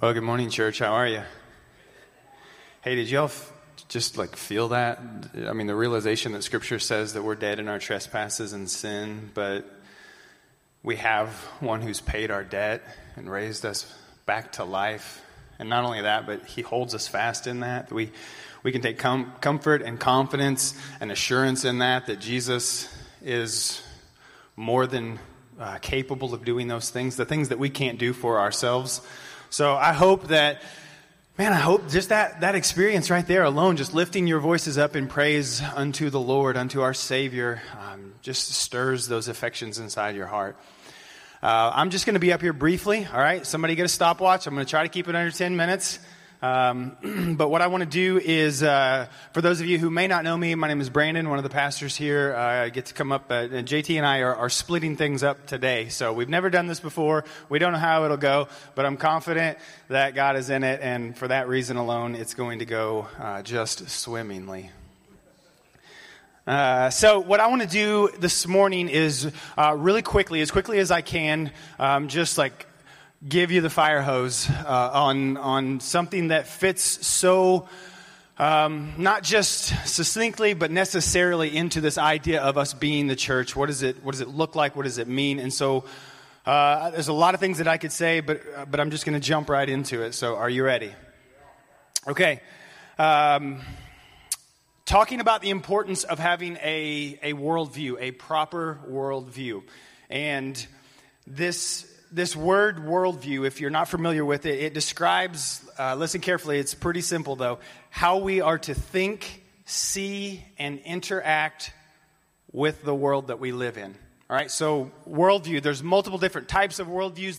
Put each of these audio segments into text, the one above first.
Well, good morning, church. How are you? Hey, did y'all f- just like feel that? I mean, the realization that Scripture says that we're dead in our trespasses and sin, but we have one who's paid our debt and raised us back to life. And not only that, but He holds us fast in that. We, we can take com- comfort and confidence and assurance in that, that Jesus is more than uh, capable of doing those things, the things that we can't do for ourselves. So I hope that, man, I hope just that, that experience right there alone, just lifting your voices up in praise unto the Lord, unto our Savior, um, just stirs those affections inside your heart. Uh, I'm just going to be up here briefly, all right? Somebody get a stopwatch. I'm going to try to keep it under 10 minutes. Um, but what I want to do is, uh, for those of you who may not know me, my name is Brandon, one of the pastors here. Uh, I get to come up, uh, and JT and I are, are, splitting things up today. So we've never done this before. We don't know how it'll go, but I'm confident that God is in it, and for that reason alone, it's going to go uh, just swimmingly. Uh, so, what I want to do this morning is uh, really quickly, as quickly as I can, um, just like give you the fire hose uh, on, on something that fits so um, not just succinctly, but necessarily into this idea of us being the church. What, is it, what does it look like? What does it mean? And so uh, there's a lot of things that I could say, but, uh, but I'm just going to jump right into it. So are you ready? Okay. Um, talking about the importance of having a, a worldview, a proper worldview. And this this word worldview, if you're not familiar with it, it describes, uh, listen carefully, it's pretty simple though, how we are to think, see, and interact with the world that we live in. All right, so worldview, there's multiple different types of worldviews.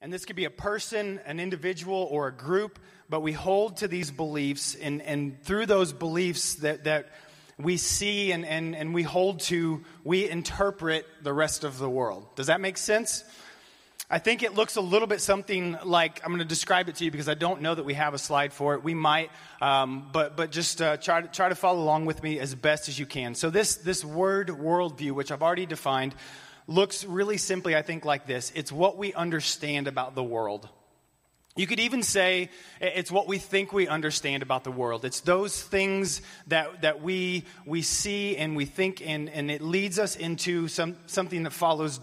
And this could be a person, an individual, or a group, but we hold to these beliefs, and, and through those beliefs that, that we see and, and, and we hold to, we interpret the rest of the world. Does that make sense? I think it looks a little bit something like I'm going to describe it to you because I don't know that we have a slide for it. We might, um, but but just uh, try to try to follow along with me as best as you can. So this this word worldview, which I've already defined, looks really simply, I think, like this. It's what we understand about the world. You could even say it's what we think we understand about the world. It's those things that, that we, we see and we think, and, and it leads us into some, something that follows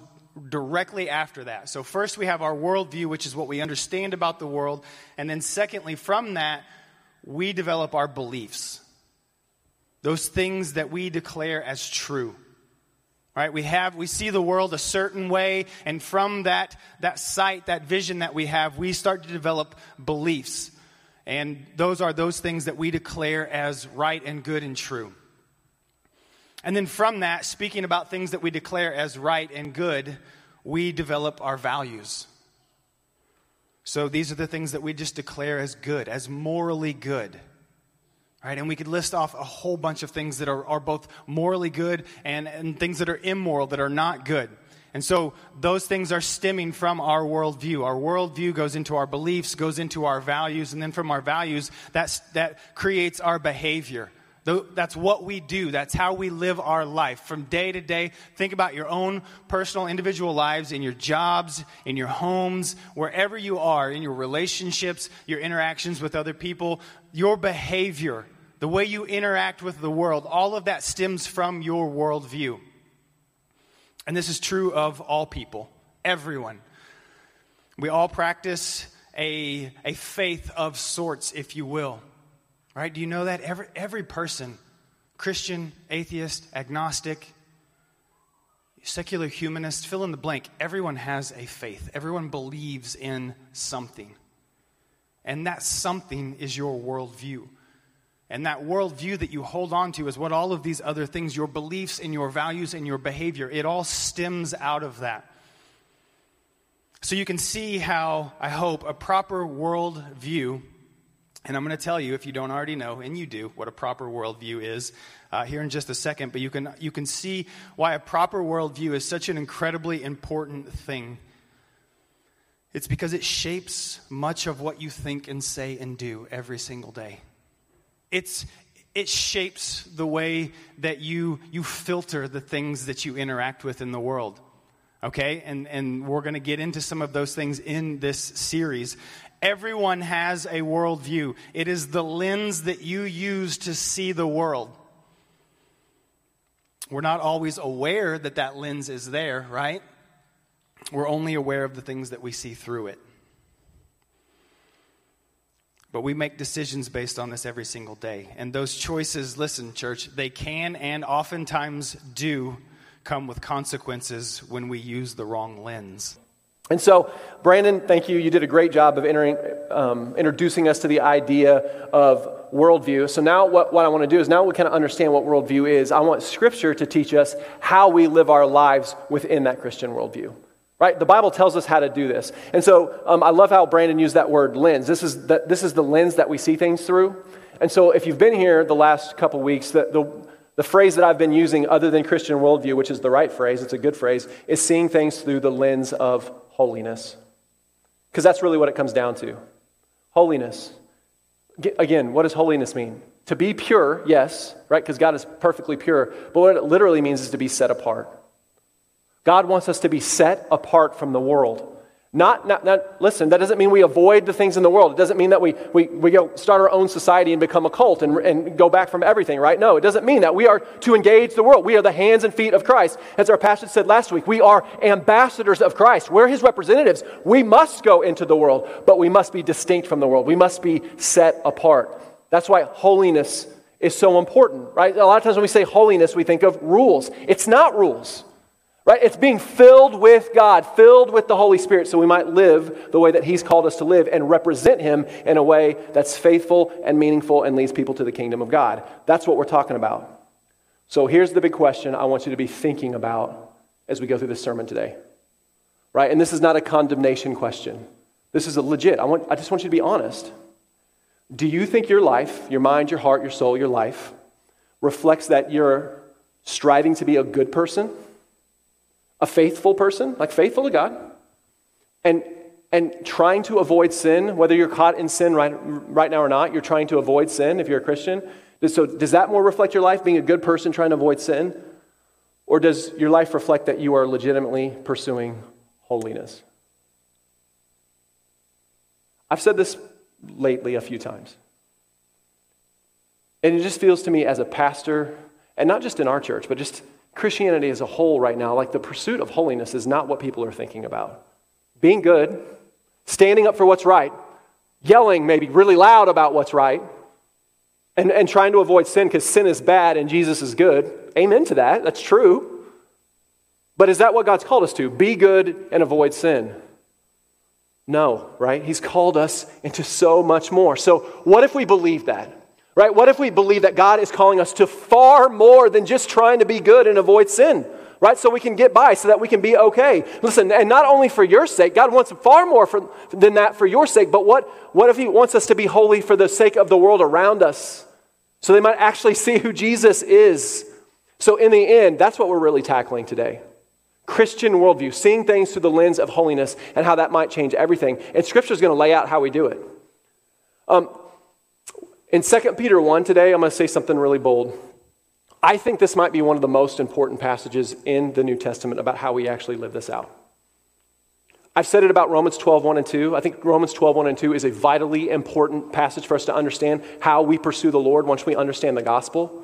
directly after that. So, first we have our worldview, which is what we understand about the world. And then, secondly, from that, we develop our beliefs. Those things that we declare as true. Right? We have, we see the world a certain way, and from that, that sight, that vision that we have, we start to develop beliefs. And those are those things that we declare as right and good and true. And then from that, speaking about things that we declare as right and good, we develop our values. So these are the things that we just declare as good, as morally good. Right? And we could list off a whole bunch of things that are, are both morally good and, and things that are immoral, that are not good. And so those things are stemming from our worldview. Our worldview goes into our beliefs, goes into our values, and then from our values, that's, that creates our behavior. That's what we do. That's how we live our life from day to day. Think about your own personal, individual lives, in your jobs, in your homes, wherever you are, in your relationships, your interactions with other people, your behavior, the way you interact with the world. All of that stems from your worldview. And this is true of all people, everyone. We all practice a, a faith of sorts, if you will. Right? Do you know that? Every, every person, Christian, atheist, agnostic, secular humanist, fill in the blank, everyone has a faith. Everyone believes in something. And that something is your worldview. And that worldview that you hold on to is what all of these other things, your beliefs and your values and your behavior, it all stems out of that. So you can see how, I hope, a proper worldview and I'm going to tell you, if you don't already know, and you do, what a proper worldview is uh, here in just a second, but you can, you can see why a proper worldview is such an incredibly important thing. It's because it shapes much of what you think and say and do every single day. It's, it shapes the way that you, you filter the things that you interact with in the world. Okay? And, and we're going to get into some of those things in this series Everyone has a worldview. It is the lens that you use to see the world. We're not always aware that that lens is there, right? We're only aware of the things that we see through it. But we make decisions based on this every single day. And those choices, listen, church, they can and oftentimes do come with consequences when we use the wrong lens. And so, Brandon, thank you. You did a great job of entering, um, introducing us to the idea of worldview. So, now what, what I want to do is now we kind of understand what worldview is. I want Scripture to teach us how we live our lives within that Christian worldview. Right? The Bible tells us how to do this. And so um, I love how Brandon used that word lens. This is, the, this is the lens that we see things through. And so if you've been here the last couple weeks, the, the, the phrase that I've been using, other than Christian worldview, which is the right phrase, it's a good phrase, is seeing things through the lens of holiness. Because that's really what it comes down to holiness. Again, what does holiness mean? To be pure, yes, right? Because God is perfectly pure. But what it literally means is to be set apart. God wants us to be set apart from the world. Not, not, not, listen, that doesn't mean we avoid the things in the world. It doesn't mean that we, we, we go start our own society and become a cult and, and go back from everything, right? No, it doesn't mean that. We are to engage the world. We are the hands and feet of Christ. As our pastor said last week, we are ambassadors of Christ. We're his representatives. We must go into the world, but we must be distinct from the world. We must be set apart. That's why holiness is so important, right? A lot of times when we say holiness, we think of rules. It's not rules. Right? It's being filled with God, filled with the Holy Spirit, so we might live the way that He's called us to live and represent Him in a way that's faithful and meaningful and leads people to the kingdom of God. That's what we're talking about. So here's the big question I want you to be thinking about as we go through this sermon today. Right? And this is not a condemnation question. This is a legit. I, want, I just want you to be honest. Do you think your life, your mind, your heart, your soul, your life, reflects that you're striving to be a good person? A faithful person, like faithful to God, and, and trying to avoid sin, whether you're caught in sin right, right now or not, you're trying to avoid sin if you're a Christian. So, does that more reflect your life, being a good person trying to avoid sin? Or does your life reflect that you are legitimately pursuing holiness? I've said this lately a few times. And it just feels to me as a pastor, and not just in our church, but just Christianity as a whole right now, like the pursuit of holiness is not what people are thinking about. Being good, standing up for what's right, yelling maybe really loud about what's right, and, and trying to avoid sin because sin is bad and Jesus is good. Amen to that. That's true. But is that what God's called us to? Be good and avoid sin. No, right? He's called us into so much more. So, what if we believe that? Right? What if we believe that God is calling us to far more than just trying to be good and avoid sin? Right? So we can get by, so that we can be okay. Listen, and not only for your sake, God wants far more for, than that for your sake, but what, what if He wants us to be holy for the sake of the world around us? So they might actually see who Jesus is. So, in the end, that's what we're really tackling today. Christian worldview, seeing things through the lens of holiness and how that might change everything. And Scripture is going to lay out how we do it. Um, in 2 Peter 1 today, I'm going to say something really bold. I think this might be one of the most important passages in the New Testament about how we actually live this out. I've said it about Romans 12, 1 and 2. I think Romans 12, 1 and 2 is a vitally important passage for us to understand how we pursue the Lord once we understand the gospel.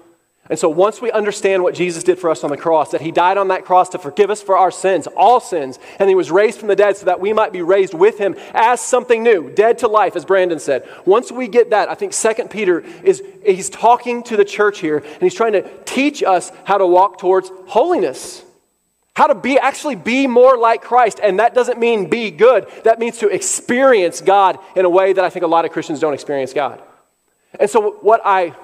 And so once we understand what Jesus did for us on the cross, that he died on that cross to forgive us for our sins, all sins, and he was raised from the dead so that we might be raised with him as something new, dead to life, as Brandon said. Once we get that, I think Second Peter is he's talking to the church here, and he's trying to teach us how to walk towards holiness. How to be actually be more like Christ. And that doesn't mean be good. That means to experience God in a way that I think a lot of Christians don't experience God. And so what I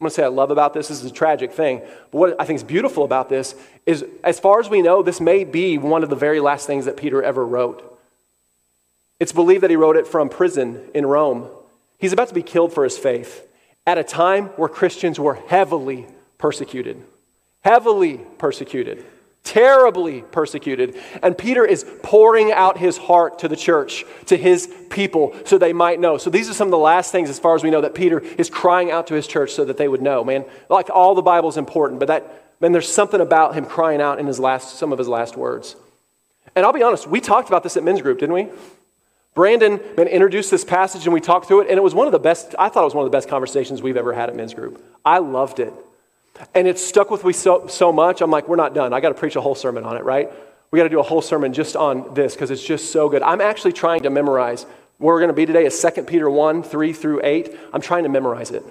I'm going to say I love about this. This is a tragic thing. But what I think is beautiful about this is, as far as we know, this may be one of the very last things that Peter ever wrote. It's believed that he wrote it from prison in Rome. He's about to be killed for his faith at a time where Christians were heavily persecuted. Heavily persecuted terribly persecuted. And Peter is pouring out his heart to the church, to his people, so they might know. So these are some of the last things, as far as we know, that Peter is crying out to his church so that they would know. Man, like all the Bible is important, but that, man, there's something about him crying out in his last, some of his last words. And I'll be honest, we talked about this at men's group, didn't we? Brandon man, introduced this passage and we talked through it, and it was one of the best, I thought it was one of the best conversations we've ever had at men's group. I loved it. And it stuck with me so, so much, I'm like, we're not done. I got to preach a whole sermon on it, right? We got to do a whole sermon just on this because it's just so good. I'm actually trying to memorize where we're going to be today is 2 Peter 1, 3 through 8. I'm trying to memorize it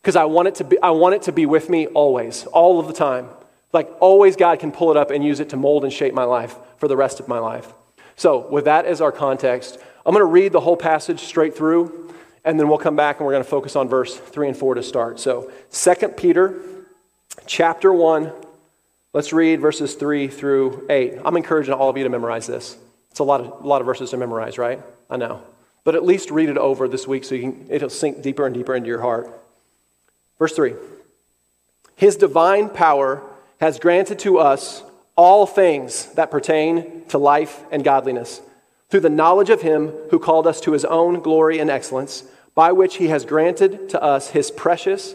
because I, want it to be, I want it to be with me always, all of the time. Like always, God can pull it up and use it to mold and shape my life for the rest of my life. So, with that as our context, I'm going to read the whole passage straight through, and then we'll come back and we're going to focus on verse 3 and 4 to start. So, 2 Peter chapter 1, let's read verses 3 through 8. I'm encouraging all of you to memorize this. It's a lot of, a lot of verses to memorize, right? I know. But at least read it over this week so can, it'll sink deeper and deeper into your heart. Verse 3 His divine power has granted to us all things that pertain to life and godliness through the knowledge of him who called us to his own glory and excellence, by which he has granted to us his precious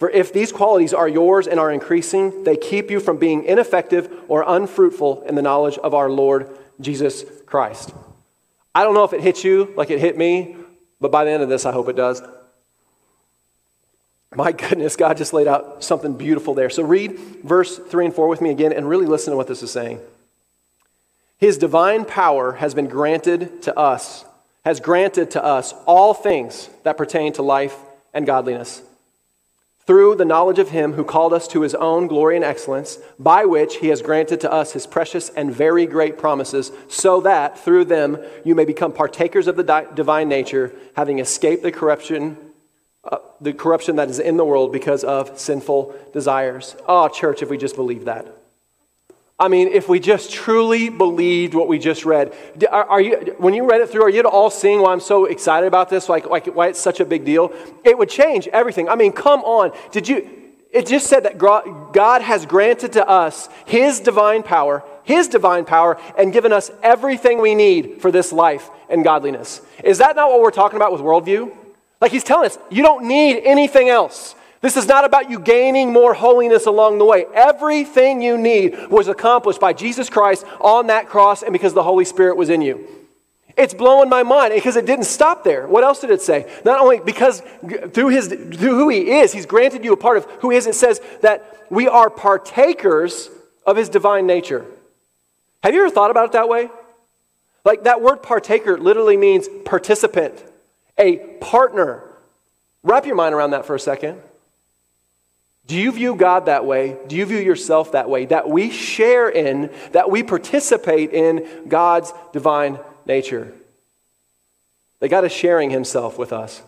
For if these qualities are yours and are increasing, they keep you from being ineffective or unfruitful in the knowledge of our Lord Jesus Christ. I don't know if it hits you like it hit me, but by the end of this, I hope it does. My goodness, God just laid out something beautiful there. So read verse 3 and 4 with me again and really listen to what this is saying. His divine power has been granted to us, has granted to us all things that pertain to life and godliness through the knowledge of him who called us to his own glory and excellence, by which he has granted to us his precious and very great promises, so that through them you may become partakers of the di- divine nature, having escaped the corruption, uh, the corruption that is in the world because of sinful desires. Oh, church, if we just believe that. I mean, if we just truly believed what we just read, are, are, you, when you read it through, are you all seeing why I'm so excited about this? Like, like why it's such a big deal? It would change everything. I mean, come on. Did you? It just said that God has granted to us His divine power, His divine power, and given us everything we need for this life and godliness. Is that not what we're talking about with worldview? Like He's telling us, you don't need anything else. This is not about you gaining more holiness along the way. Everything you need was accomplished by Jesus Christ on that cross and because the Holy Spirit was in you. It's blowing my mind because it didn't stop there. What else did it say? Not only because through, his, through who he is, he's granted you a part of who he is, it says that we are partakers of his divine nature. Have you ever thought about it that way? Like that word partaker literally means participant, a partner. Wrap your mind around that for a second. Do you view God that way? Do you view yourself that way? That we share in, that we participate in God's divine nature. That God is sharing himself with us.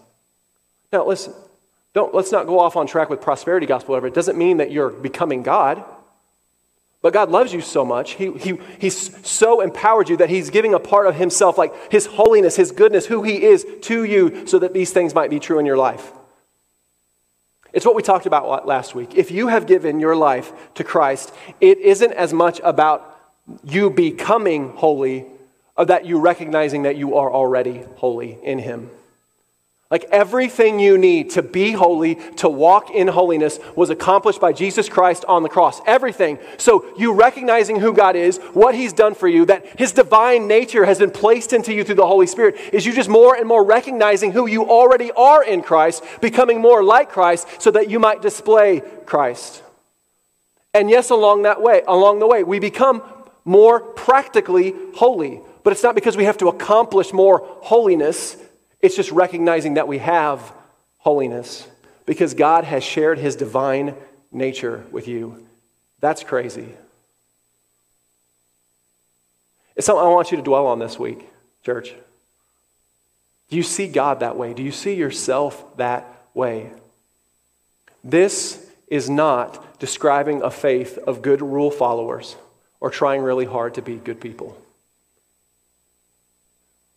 Now, listen, don't, let's not go off on track with prosperity gospel, whatever. It doesn't mean that you're becoming God. But God loves you so much. He, he, he's so empowered you that He's giving a part of Himself, like His holiness, His goodness, who He is, to you so that these things might be true in your life. It's what we talked about last week. If you have given your life to Christ, it isn't as much about you becoming holy, or that you recognizing that you are already holy in Him. Like everything you need to be holy, to walk in holiness, was accomplished by Jesus Christ on the cross. Everything. So you recognizing who God is, what He's done for you, that His divine nature has been placed into you through the Holy Spirit, is you just more and more recognizing who you already are in Christ, becoming more like Christ, so that you might display Christ. And yes, along that way, along the way, we become more practically holy. But it's not because we have to accomplish more holiness it's just recognizing that we have holiness because God has shared his divine nature with you. That's crazy. It's something I want you to dwell on this week, church. Do you see God that way? Do you see yourself that way? This is not describing a faith of good rule followers or trying really hard to be good people.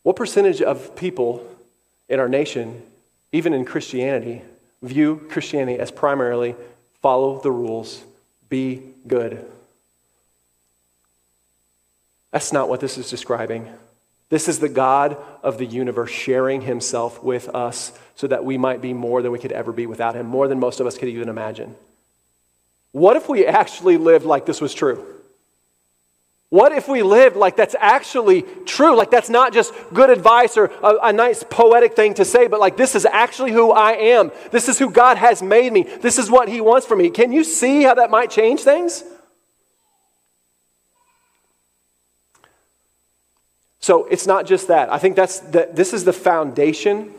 What percentage of people in our nation, even in Christianity, view Christianity as primarily follow the rules, be good. That's not what this is describing. This is the God of the universe sharing himself with us so that we might be more than we could ever be without him, more than most of us could even imagine. What if we actually lived like this was true? What if we lived like that's actually true? Like that's not just good advice or a, a, nice poetic thing to say, but like this is actually who I am. This is who God has made me. This is what He wants for me. Can you see how that might change things? So it's not just that. I think that's the, this is the foundation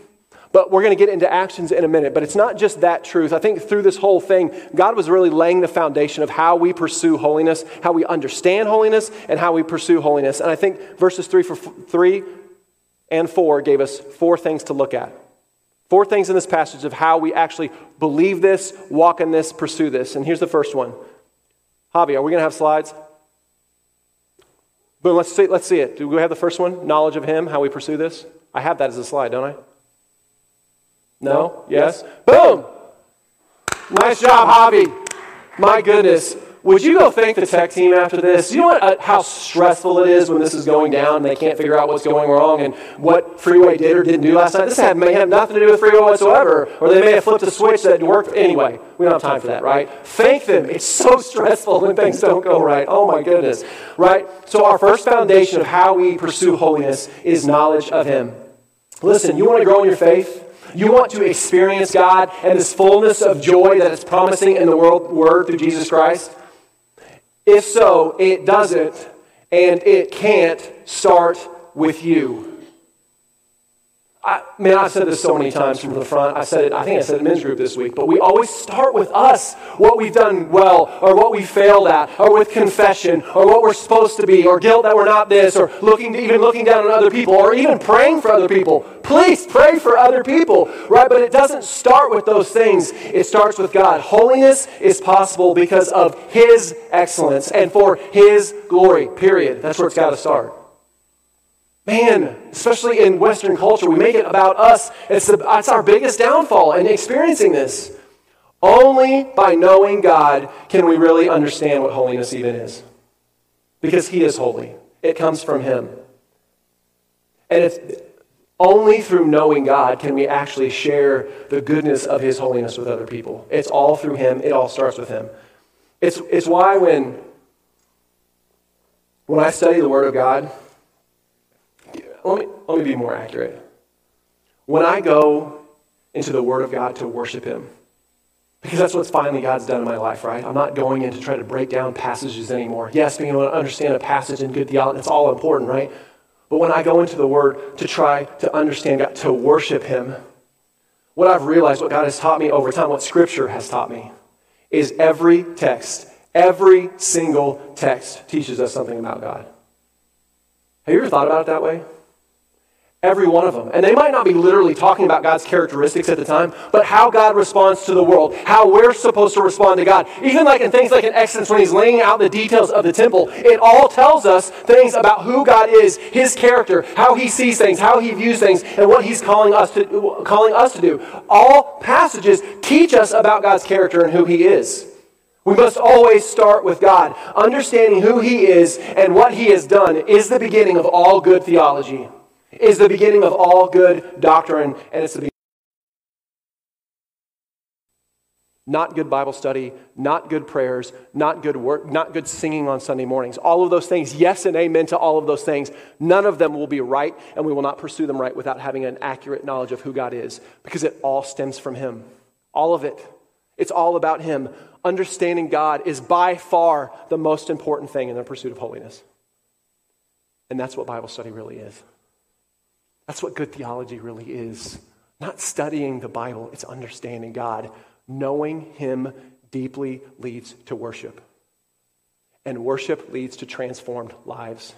but we're going to get into actions in a minute. But it's not just that truth. I think through this whole thing, God was really laying the foundation of how we pursue holiness, how we understand holiness, and how we pursue holiness. And I think verses 3 for 3 and 4 gave us four things to look at. Four things in this passage of how we actually believe this, walk in this, pursue this. And here's the first one. Javi, are we going to have slides? Boom, let's see, let's see it. Do we have the first one? Knowledge of Him, how we pursue this? I have that as a slide, don't I? No? Yes? Boom! Nice job, Javi. My goodness. Would you go thank the tech team after this? You know what, uh, how stressful it is when this is going down and they can't figure out what's going wrong and what Freeway did or didn't do last night? This had, may have nothing to do with Freeway whatsoever, or they may have flipped a switch that worked. Anyway, we don't have time for that, right? Thank them. It's so stressful when things don't go right. Oh my goodness, right? So, our first foundation of how we pursue holiness is knowledge of Him. Listen, you want to grow in your faith? You want to experience God and this fullness of joy that it's promising in the world, Word through Jesus Christ? If so, it doesn't and it can't start with you. I, man, I've said this so many times from the front. I said it, I think I said it in men's group this week, but we always start with us, what we've done well, or what we failed at, or with confession, or what we're supposed to be, or guilt that we're not this, or looking even looking down on other people, or even praying for other people. Please pray for other people, right? But it doesn't start with those things. It starts with God. Holiness is possible because of His excellence and for His glory, period. That's where it's got to start. Man, especially in Western culture, we make it about us. It's, the, it's our biggest downfall in experiencing this. Only by knowing God can we really understand what holiness even is. Because He is holy, it comes from Him. And it's only through knowing God can we actually share the goodness of His holiness with other people. It's all through Him, it all starts with Him. It's, it's why when, when I study the Word of God, let me, let me be more accurate. When I go into the Word of God to worship Him, because that's what's finally God's done in my life, right? I'm not going in to try to break down passages anymore. Yes, being able to understand a passage in good theology, that's all important, right? But when I go into the Word to try to understand God, to worship Him, what I've realized, what God has taught me over time, what Scripture has taught me, is every text, every single text teaches us something about God. Have you ever thought about it that way? Every one of them. And they might not be literally talking about God's characteristics at the time, but how God responds to the world, how we're supposed to respond to God. Even like in things like in Exodus, when he's laying out the details of the temple, it all tells us things about who God is, his character, how he sees things, how he views things, and what he's calling us to, calling us to do. All passages teach us about God's character and who he is. We must always start with God. Understanding who He is and what He has done is the beginning of all good theology is the beginning of all good doctrine, and it's the beginning. Not good Bible study, not good prayers, not good work, not good singing on Sunday mornings. All of those things, yes and amen to all of those things. None of them will be right, and we will not pursue them right without having an accurate knowledge of who God is, because it all stems from Him. All of it. It's all about Him. Understanding God is by far the most important thing in the pursuit of holiness. And that's what Bible study really is. That's what good theology really is. Not studying the Bible, it's understanding God. Knowing Him deeply leads to worship. And worship leads to transformed lives.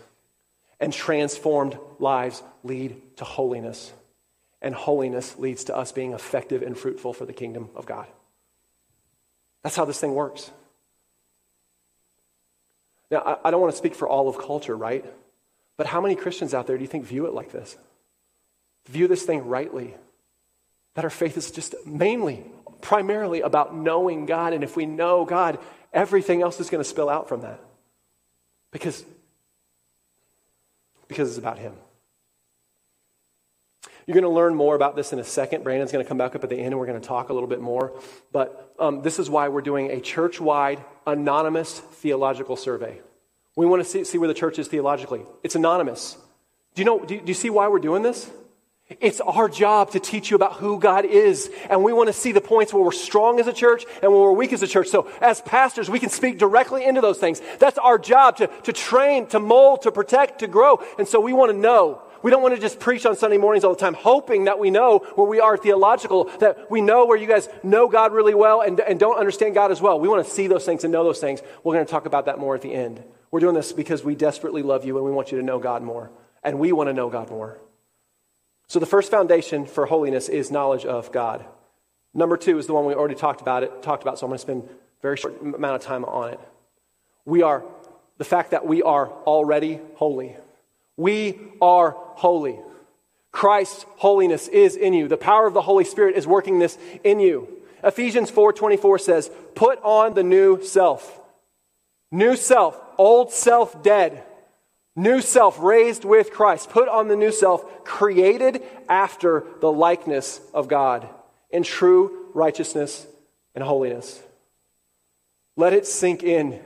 And transformed lives lead to holiness. And holiness leads to us being effective and fruitful for the kingdom of God. That's how this thing works. Now, I don't want to speak for all of culture, right? But how many Christians out there do you think view it like this? View this thing rightly. That our faith is just mainly primarily about knowing God. And if we know God, everything else is going to spill out from that. Because, because it's about Him. You're going to learn more about this in a second. Brandon's going to come back up at the end and we're going to talk a little bit more. But um, this is why we're doing a church wide, anonymous theological survey. We want to see, see where the church is theologically. It's anonymous. Do you know, do, do you see why we're doing this? It's our job to teach you about who God is. And we want to see the points where we're strong as a church and where we're weak as a church. So, as pastors, we can speak directly into those things. That's our job to, to train, to mold, to protect, to grow. And so, we want to know we don't want to just preach on Sunday mornings all the time, hoping that we know where we are theological, that we know where you guys know God really well and, and don't understand God as well. We want to see those things and know those things. We're going to talk about that more at the end. We're doing this because we desperately love you and we want you to know God more. And we want to know God more. So the first foundation for holiness is knowledge of God. Number two is the one we already talked about it, talked about, so I'm going to spend a very short amount of time on it. We are the fact that we are already holy. We are holy. Christ's holiness is in you. The power of the Holy Spirit is working this in you. Ephesians 4:24 says, "Put on the new self." New self, old self dead. New self raised with Christ. Put on the new self created after the likeness of God in true righteousness and holiness. Let it sink in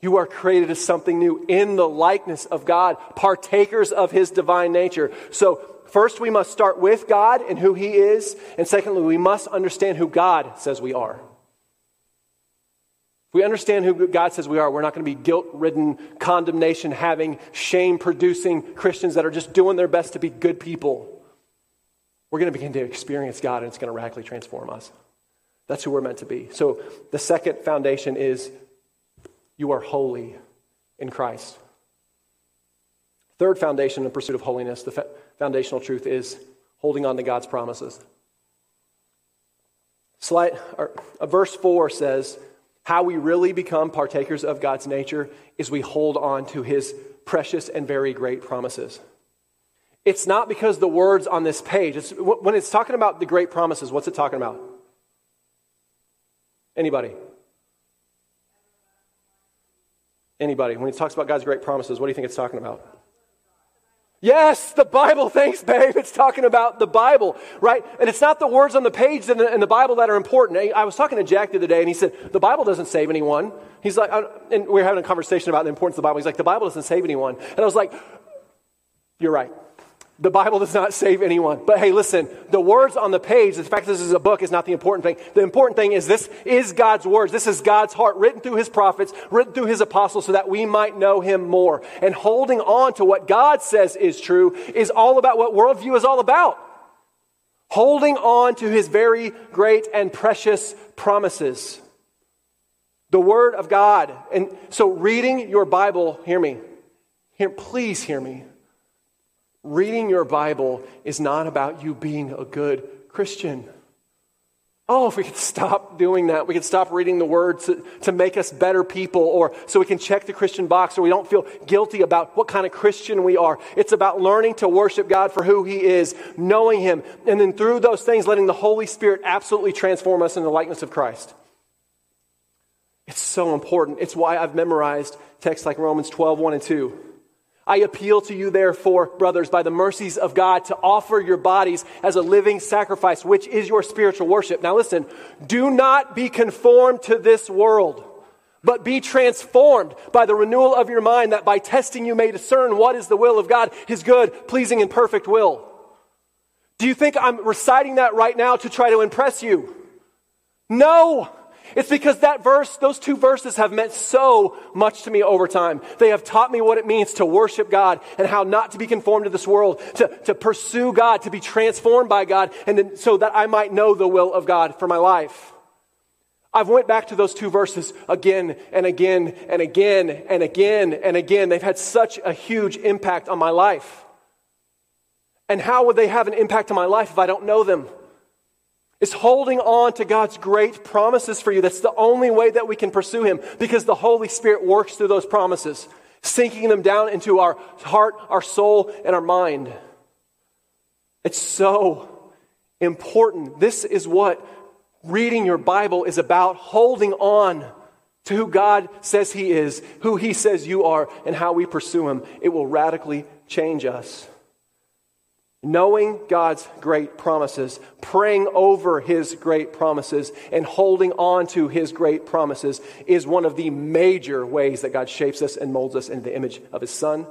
you are created as something new in the likeness of God, partakers of his divine nature. So, first we must start with God and who he is. And secondly, we must understand who God says we are. If we understand who God says we are, we're not going to be guilt ridden, condemnation having, shame producing Christians that are just doing their best to be good people. We're going to begin to experience God and it's going to radically transform us. That's who we're meant to be. So, the second foundation is you are holy in Christ. Third foundation in pursuit of holiness, the foundational truth is holding on to God's promises. Slide, or, uh, verse 4 says, How we really become partakers of God's nature is we hold on to his precious and very great promises. It's not because the words on this page, it's, when it's talking about the great promises, what's it talking about? Anybody? Anybody, when he talks about God's great promises, what do you think it's talking about? Yes, the Bible. Thanks, babe. It's talking about the Bible, right? And it's not the words on the page in the, in the, Bible that are important. I was talking to Jack the other day, and he said, The Bible doesn't save anyone. He's like, and we are having a conversation about the importance of the Bible. He's like, The Bible doesn't save anyone. And I was like, You're right. The Bible does not save anyone. But hey, listen, the words on the page, the fact that this is a book is not the important thing. The important thing is this is God's words. This is God's heart written through his prophets, written through his apostles so that we might know him more. And holding on to what God says is true is all about what worldview is all about. Holding on to his very great and precious promises. The word of God. And so reading your Bible, hear me. Hear, please hear me reading your Bible is not about you being a good Christian. Oh, if we could stop doing that, we could stop reading the Word to, to make us better people, or so we can check the Christian box, or we don't feel guilty about what kind of Christian we are. It's about learning to worship God for who He is, knowing Him, and then through those things, letting the Holy Spirit absolutely transform us in the likeness of Christ. It's so important. It's why I've memorized texts like Romans 12, 1 and 2. I appeal to you, therefore, brothers, by the mercies of God, to offer your bodies as a living sacrifice, which is your spiritual worship. Now, listen, do not be conformed to this world, but be transformed by the renewal of your mind, that by testing you may discern what is the will of God, his good, pleasing, and perfect will. Do you think I'm reciting that right now to try to impress you? No. It's because that verse, those two verses have meant so much to me over time. They have taught me what it means to worship God and how not to be conformed to this world, to, to pursue God, to be transformed by God, and then, so that I might know the will of God for my life. I've went back to those two verses again and again and again and again and again. They've had such a huge impact on my life. And how would they have an impact on my life if I don't know them? Is holding on to God's great promises for you. That's the only way that we can pursue Him because the Holy Spirit works through those promises, sinking them down into our heart, our soul, and our mind. It's so important. This is what reading your Bible is about holding on to who God says He is, who He says you are, and how we pursue Him. It will radically change us. Knowing God's great promises, praying over His great promises, and holding on to His great promises is one of the major ways that God shapes us and molds us into the image of His Son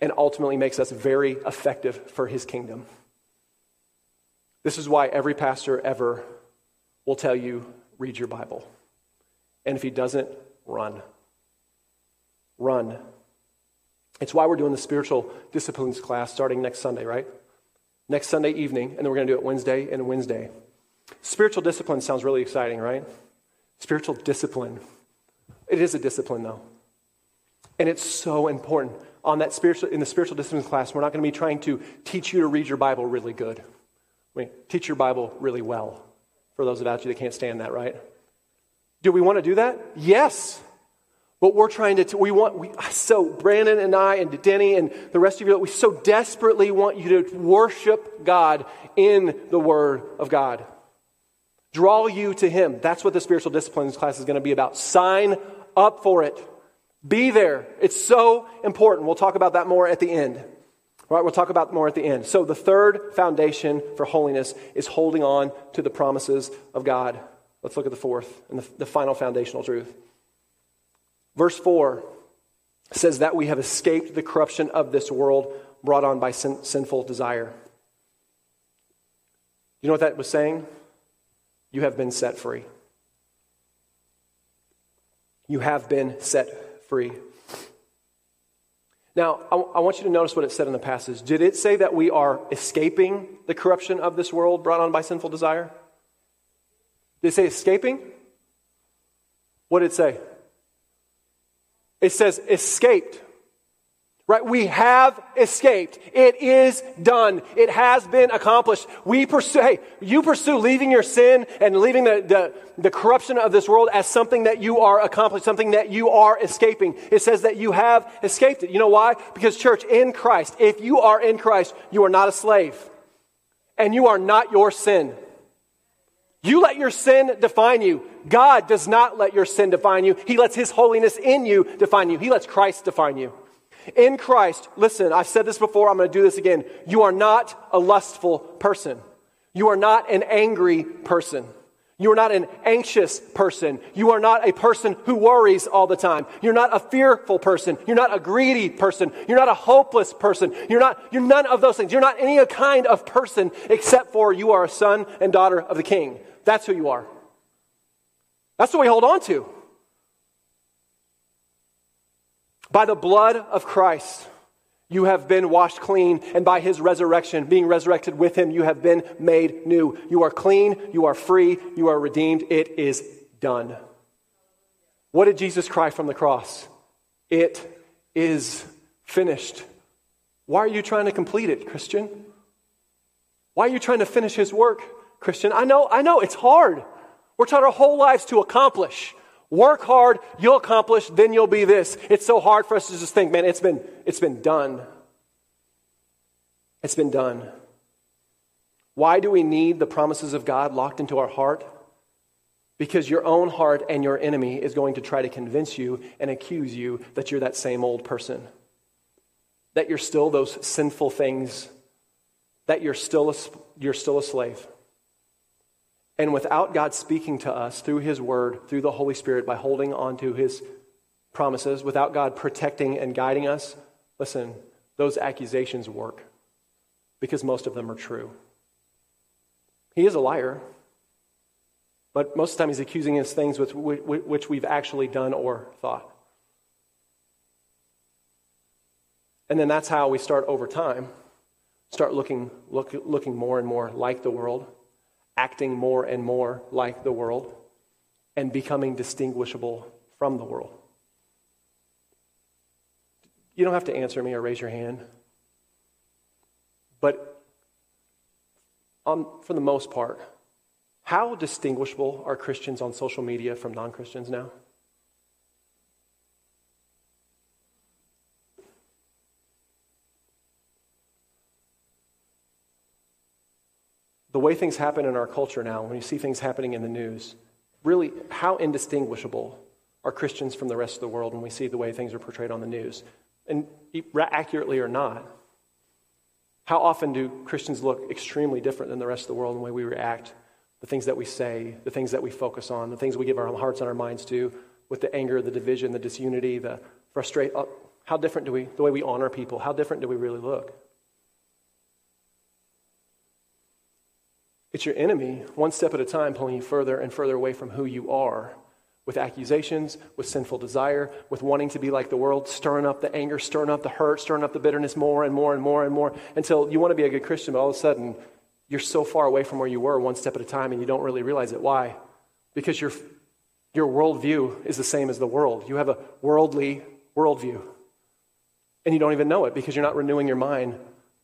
and ultimately makes us very effective for His kingdom. This is why every pastor ever will tell you read your Bible. And if he doesn't, run. Run. It's why we're doing the spiritual disciplines class starting next Sunday, right? Next Sunday evening, and then we're going to do it Wednesday and Wednesday. Spiritual discipline sounds really exciting, right? Spiritual discipline. It is a discipline, though. And it's so important. On that spiritual, in the spiritual discipline class, we're not going to be trying to teach you to read your Bible really good. I mean, teach your Bible really well. For those about you that can't stand that, right? Do we want to do that? Yes. But we're trying to, we want, we, so Brandon and I and Denny and the rest of you, we so desperately want you to worship God in the Word of God. Draw you to Him. That's what the spiritual disciplines class is going to be about. Sign up for it. Be there. It's so important. We'll talk about that more at the end. All right, we'll talk about more at the end. So, the third foundation for holiness is holding on to the promises of God. Let's look at the fourth and the, the final foundational truth. Verse 4 says that we have escaped the corruption of this world brought on by sin, sinful desire. You know what that was saying? You have been set free. You have been set free. Now, I, I, want you to notice what it said in the passage. Did it say that we are escaping the corruption of this world brought on by sinful desire? Did it say escaping? What did it say? It says escaped. Right? We have escaped. It is done. It has been accomplished. We pursue, hey, you pursue leaving your sin and leaving the, the, the corruption of this world as something that you are accomplished, something that you are escaping. It says that you have escaped it. You know why? Because, church, in Christ, if you are in Christ, you are not a slave. And you are not your sin. You let your sin define you. God does not let your sin define you. He lets His holiness in you define you. He lets Christ define you. In Christ, listen, I've said this before, I'm going to do this again. You are not a lustful person. You are not an angry person. You are not an anxious person. You are not a person who worries all the time. You're not a fearful person. You're not a greedy person. You're not a hopeless person. You're not, you're none of those things. You're not any kind of person except for you are a son and daughter of the king. That's who you are. That's what we hold on to. By the blood of Christ, you have been washed clean, and by his resurrection, being resurrected with him, you have been made new. You are clean, you are free, you are redeemed. It is done. What did Jesus cry from the cross? It is finished. Why are you trying to complete it, Christian? Why are you trying to finish his work, Christian? I know, I know, it's hard. We're taught our whole lives to accomplish. Work hard, you'll accomplish, then you'll be this. It's so hard for us to just think, man, it's been, it's been done. It's been done. Why do we need the promises of God locked into our heart? Because your own heart and your enemy is going to try to convince you and accuse you that you're that same old person, that you're still those sinful things, that you're still a, you're still a slave. And without God speaking to us through His Word, through the Holy Spirit, by holding on to His promises, without God protecting and guiding us, listen, those accusations work because most of them are true. He is a liar, but most of the time he's accusing us things with, which we've actually done or thought. And then that's how we start over time, start looking, look, looking more and more like the world acting more and more like the world, and becoming distinguishable from the world. You don't have to answer me or raise your hand. But um, for the most part, how distinguishable are Christians on social media from non Christians now? The way things happen in our culture now, when you see things happening in the news, really, how indistinguishable are Christians from the rest of the world when we see the way things are portrayed on the news? And accurately or not, how often do Christians look extremely different than the rest of the world in the way we react, the things that we say, the things that we focus on, the things we give our hearts and our minds to, with the anger, the division, the disunity, the frustration? Uh, how different do we, the way we honor people, how different do we really look? It's your enemy, one step at a time, pulling you further and further away from who you are with accusations, with sinful desire, with wanting to be like the world, stirring up the anger, stirring up the hurt, stirring up the bitterness more and more and more and more until you want to be a good Christian, but all of a sudden you're so far away from where you were one step at a time and you don't really realize it. Why? Because your, your worldview is the same as the world. You have a worldly worldview. And you don't even know it because you're not renewing your mind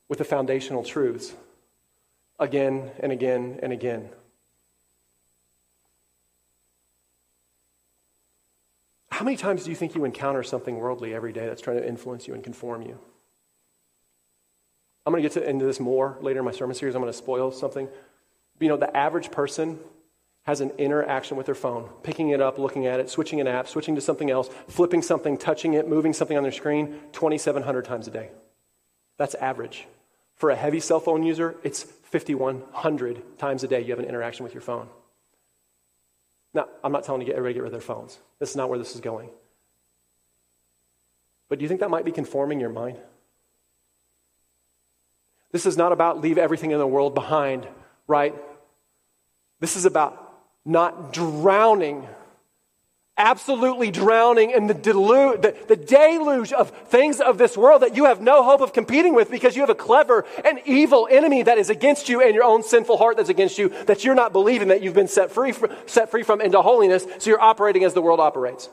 with the foundational truths again and again and again. How many times do you think you encounter something worldly every day that's trying to influence you and conform you? I'm going to get to, into this more later in my sermon series. I'm going to spoil something. You know, the average person has an interaction with their phone, picking it up, looking at it, switching an app, switching to something else, flipping something, touching it, moving something on their screen 2,700 times a day. That's average. For a heavy cell phone user, it's 5,100 times a day you have an interaction with your phone. Now, I'm not telling you get everybody to get rid of their phones. This is not where this is going. But do you think that might be conforming your mind? This is not about leave everything in the world behind, right? This is about not drowning absolutely drowning in the, delu- the, the deluge of things of this world that you have no hope of competing with because you have a clever and evil enemy that is against you and your own sinful heart that's against you that you're not believing that you've been set free, set free from into holiness, so you're operating as the world operates.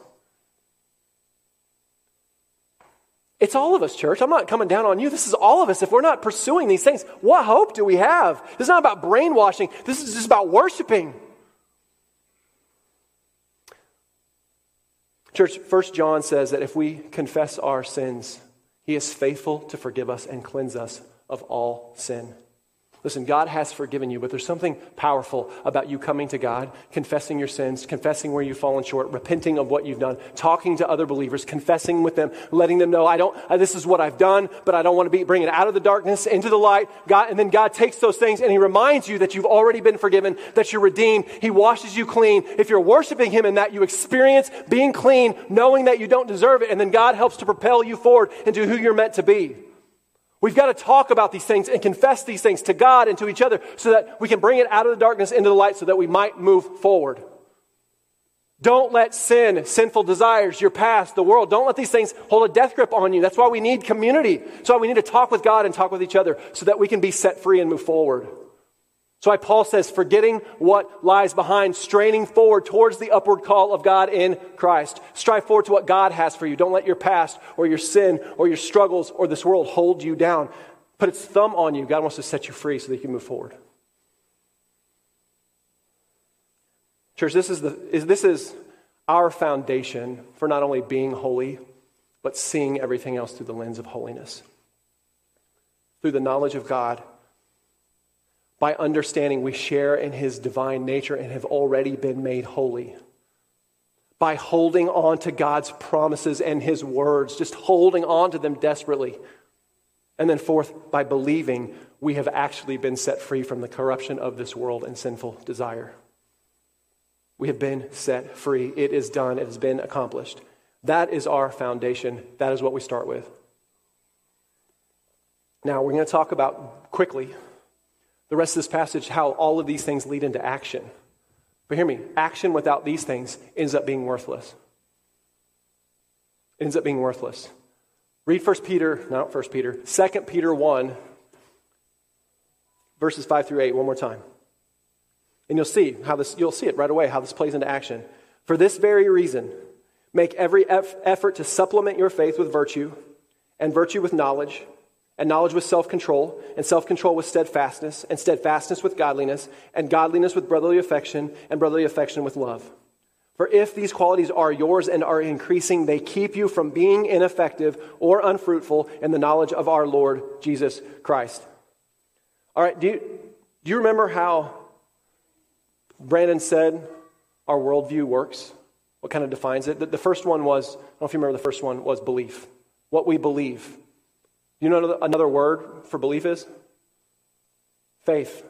It's all of us, church. I'm not coming down on you. This is all of us. If we're not pursuing these things, what hope do we have? This is not about brainwashing. This is just about worshiping. Church, First John says that if we confess our sins, he is faithful to forgive us and cleanse us of all sin. Listen, God has forgiven you, but there's something powerful about you coming to God, confessing your sins, confessing where you've fallen short, repenting of what you've done, talking to other believers, confessing with them, letting them know, I don't, uh, this is what I've done, but I don't want to be bringing it out of the darkness into the light. God, and then God takes those things and He reminds you that you've already been forgiven, that you're redeemed. He washes you clean. If you're worshiping Him in that, you experience being clean, knowing that you don't deserve it, and then God helps to propel you forward into who you're meant to be. We've got to talk about these things and confess these things to God and to each other so that we can bring it out of the darkness into the light so that we might move forward. Don't let sin, sinful desires, your past, the world, don't let these things hold a death grip on you. That's why we need community. That's why we need to talk with God and talk with each other so that we can be set free and move forward. So why Paul says, forgetting what lies behind, straining forward towards the upward call of God in Christ. Strive forward to what God has for you. Don't let your past or your sin or your struggles or this world hold you down. Put its thumb on you. God wants to set you free so that you can move forward. Church, this is, the, is, this is our foundation for not only being holy, but seeing everything else through the lens of holiness. Through the knowledge of God by understanding we share in his divine nature and have already been made holy. By holding on to God's promises and his words, just holding on to them desperately. And then, fourth, by believing we have actually been set free from the corruption of this world and sinful desire. We have been set free. It is done, it has been accomplished. That is our foundation. That is what we start with. Now, we're going to talk about quickly the rest of this passage how all of these things lead into action. But hear me action without these things ends up being worthless. Ends up being worthless. Read 1 Peter, not 1 Peter, 2 Peter 1, verses 5 through 8, one more time. And you'll see how this, you'll see it right away, how this plays into action. For this very reason, make every effort to supplement your faith with virtue, and virtue with knowledge and knowledge with self control, and self control with steadfastness, and steadfastness with godliness, and godliness with brotherly affection, and brotherly affection with love. For if these qualities are yours and are increasing, they keep you from being ineffective or unfruitful in the knowledge of our Lord Jesus Christ. All right, do you, Do you remember how Brandon said our worldview works? What kind of defines it? The, the first one was, I don't know if you remember the first one, was belief. What we believe. You know another word for belief is? Faith.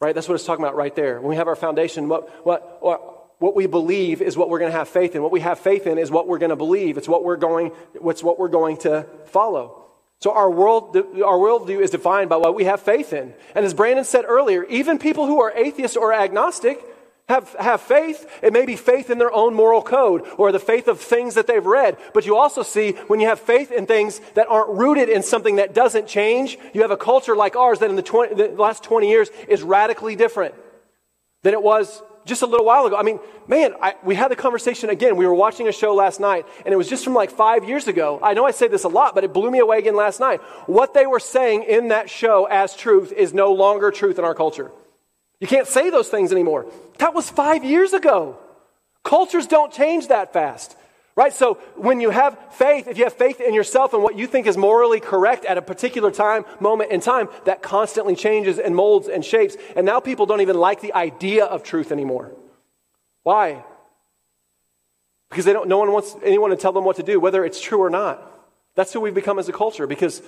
Right? That's what it's talking about right there. When we have our foundation, what, what, what, what we believe is what we're going to have faith in. What we have faith in is what we're going to believe. It's what we're going, what's what we're going to follow. So our world, our worldview is defined by what we have faith in. And as Brandon said earlier, even people who are atheists or agnostic have, have faith. It may be faith in their own moral code or the faith of things that they've read. But you also see when you have faith in things that aren't rooted in something that doesn't change, you have a culture like ours that in the, 20, the last 20 years is radically different than it was just a little while ago. I mean, man, I, we had the conversation again. We were watching a show last night, and it was just from like five years ago. I know I say this a lot, but it blew me away again last night. What they were saying in that show as truth is no longer truth in our culture. You can't say those things anymore. That was five years ago. Cultures don't change that fast. Right? So when you have faith, if you have faith in yourself and what you think is morally correct at a particular time, moment in time, that constantly changes and molds and shapes. And now people don't even like the idea of truth anymore. Why? Because they don't, no one wants anyone to tell them what to do, whether it's true or not. That's who we've become as a culture because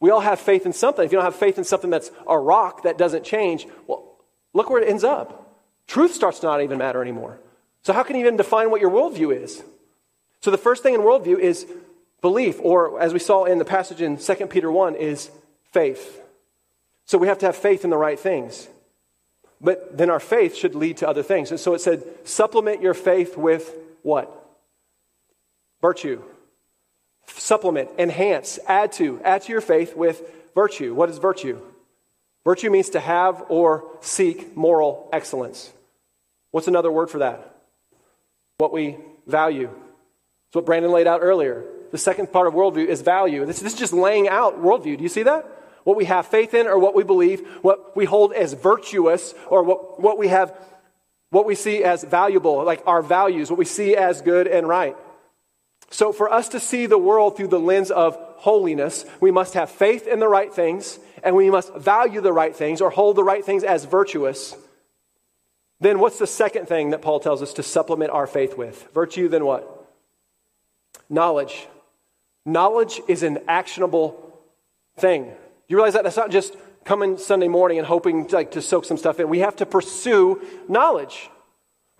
we all have faith in something. If you don't have faith in something that's a rock that doesn't change, well, look where it ends up. Truth starts to not even matter anymore. So, how can you even define what your worldview is? So, the first thing in worldview is belief, or as we saw in the passage in 2 Peter 1, is faith. So, we have to have faith in the right things. But then our faith should lead to other things. And so it said, supplement your faith with what? Virtue. Supplement, enhance, add to. Add to your faith with virtue. What is virtue? Virtue means to have or seek moral excellence. What's another word for that? What we value. It's what Brandon laid out earlier. The second part of worldview is value. This, this is just laying out worldview. Do you see that? What we have faith in or what we believe, what we hold as virtuous or what, what we have, what we see as valuable, like our values, what we see as good and right. So for us to see the world through the lens of holiness, we must have faith in the right things and we must value the right things or hold the right things as virtuous. Then what's the second thing that Paul tells us to supplement our faith with? Virtue, then what? Knowledge. Knowledge is an actionable thing. Do you realize that? That's not just coming Sunday morning and hoping to, like, to soak some stuff in. We have to pursue knowledge.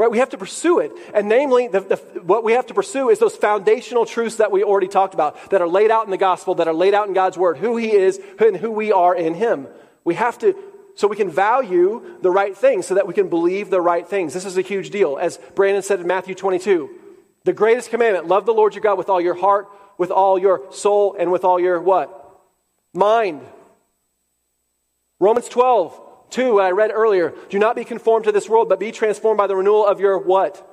Right? We have to pursue it. And namely, the, the, what we have to pursue is those foundational truths that we already talked about, that are laid out in the gospel, that are laid out in God's word, who He is and who we are in Him. We have to, so we can value the right things, so that we can believe the right things. This is a huge deal. As Brandon said in Matthew 22, the greatest commandment, love the Lord your God with all your heart, with all your soul, and with all your what? Mind. Romans 12, 2, I read earlier, do not be conformed to this world, but be transformed by the renewal of your what?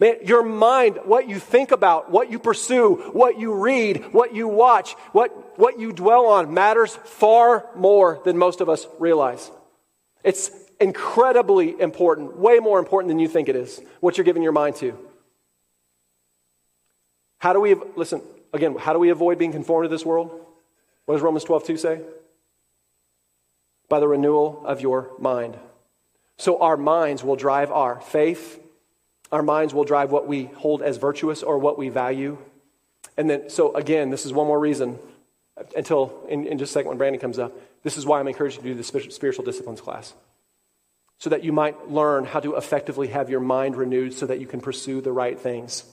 Man, your mind, what you think about, what you pursue, what you read, what you watch, what, what you dwell on matters far more than most of us realize. It's incredibly important, way more important than you think it is, what you're giving your mind to. How do we, listen, again, how do we avoid being conformed to this world? What does Romans 12, 2 say? By the renewal of your mind. So our minds will drive our faith. Our minds will drive what we hold as virtuous or what we value. And then, so again, this is one more reason until in, in just a second when Brandon comes up. This is why I'm encouraging you to do the spiritual disciplines class. So that you might learn how to effectively have your mind renewed so that you can pursue the right things.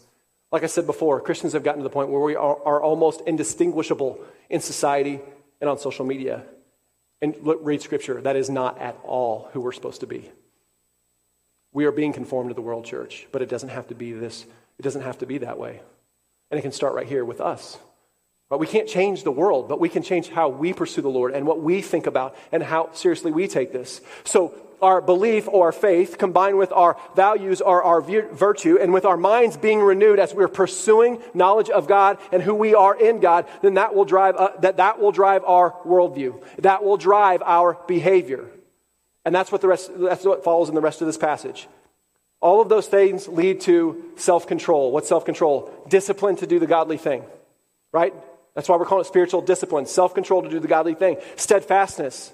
Like I said before, Christians have gotten to the point where we are, are almost indistinguishable in society and on social media. And look, read scripture. That is not at all who we're supposed to be. We are being conformed to the world church, but it doesn't have to be this, it doesn't have to be that way. And it can start right here with us. But we can't change the world, but we can change how we pursue the Lord and what we think about and how seriously we take this. So our belief or faith combined with our values or our virtue and with our minds being renewed as we're pursuing knowledge of God and who we are in God, then that will drive, uh, that, that will drive our worldview. That will drive our behavior. And that's what the rest, that's what follows in the rest of this passage. All of those things lead to self control. What's self control? Discipline to do the godly thing, right? That's why we're calling it spiritual discipline. Self control to do the godly thing. Steadfastness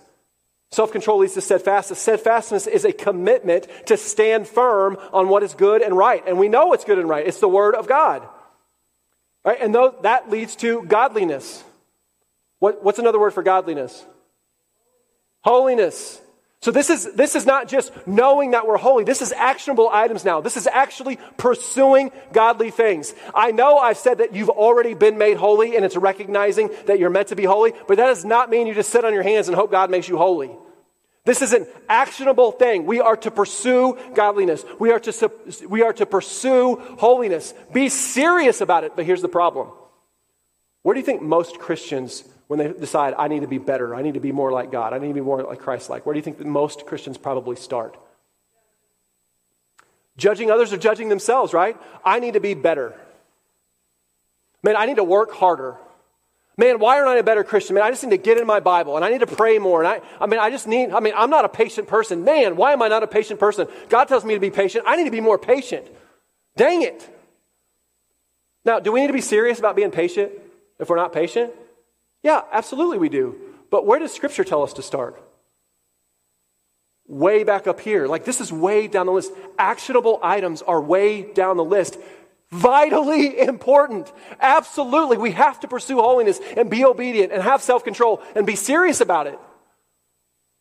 Self control leads to steadfastness. Steadfastness is a commitment to stand firm on what is good and right. And we know what's good and right. It's the Word of God. Right? And though that leads to godliness. What, what's another word for godliness? Holiness. So this is, this is not just knowing that we're holy. This is actionable items now. This is actually pursuing godly things. I know I've said that you've already been made holy and it's recognizing that you're meant to be holy, but that does not mean you just sit on your hands and hope God makes you holy. This is an actionable thing. We are to pursue godliness. We are to, we are to pursue holiness. Be serious about it. But here's the problem. Where do you think most Christians when they decide, I need to be better, I need to be more like God, I need to be more like Christ like? Where do you think that most Christians probably start? Judging others or judging themselves, right? I need to be better. Man, I need to work harder. Man, why aren't I a better Christian? Man, I just need to get in my Bible and I need to pray more. And I, I mean, I just need, I mean, I'm not a patient person. Man, why am I not a patient person? God tells me to be patient. I need to be more patient. Dang it. Now, do we need to be serious about being patient if we're not patient? Yeah, absolutely we do. But where does Scripture tell us to start? Way back up here. Like this is way down the list. Actionable items are way down the list. Vitally important. Absolutely. We have to pursue holiness and be obedient and have self control and be serious about it.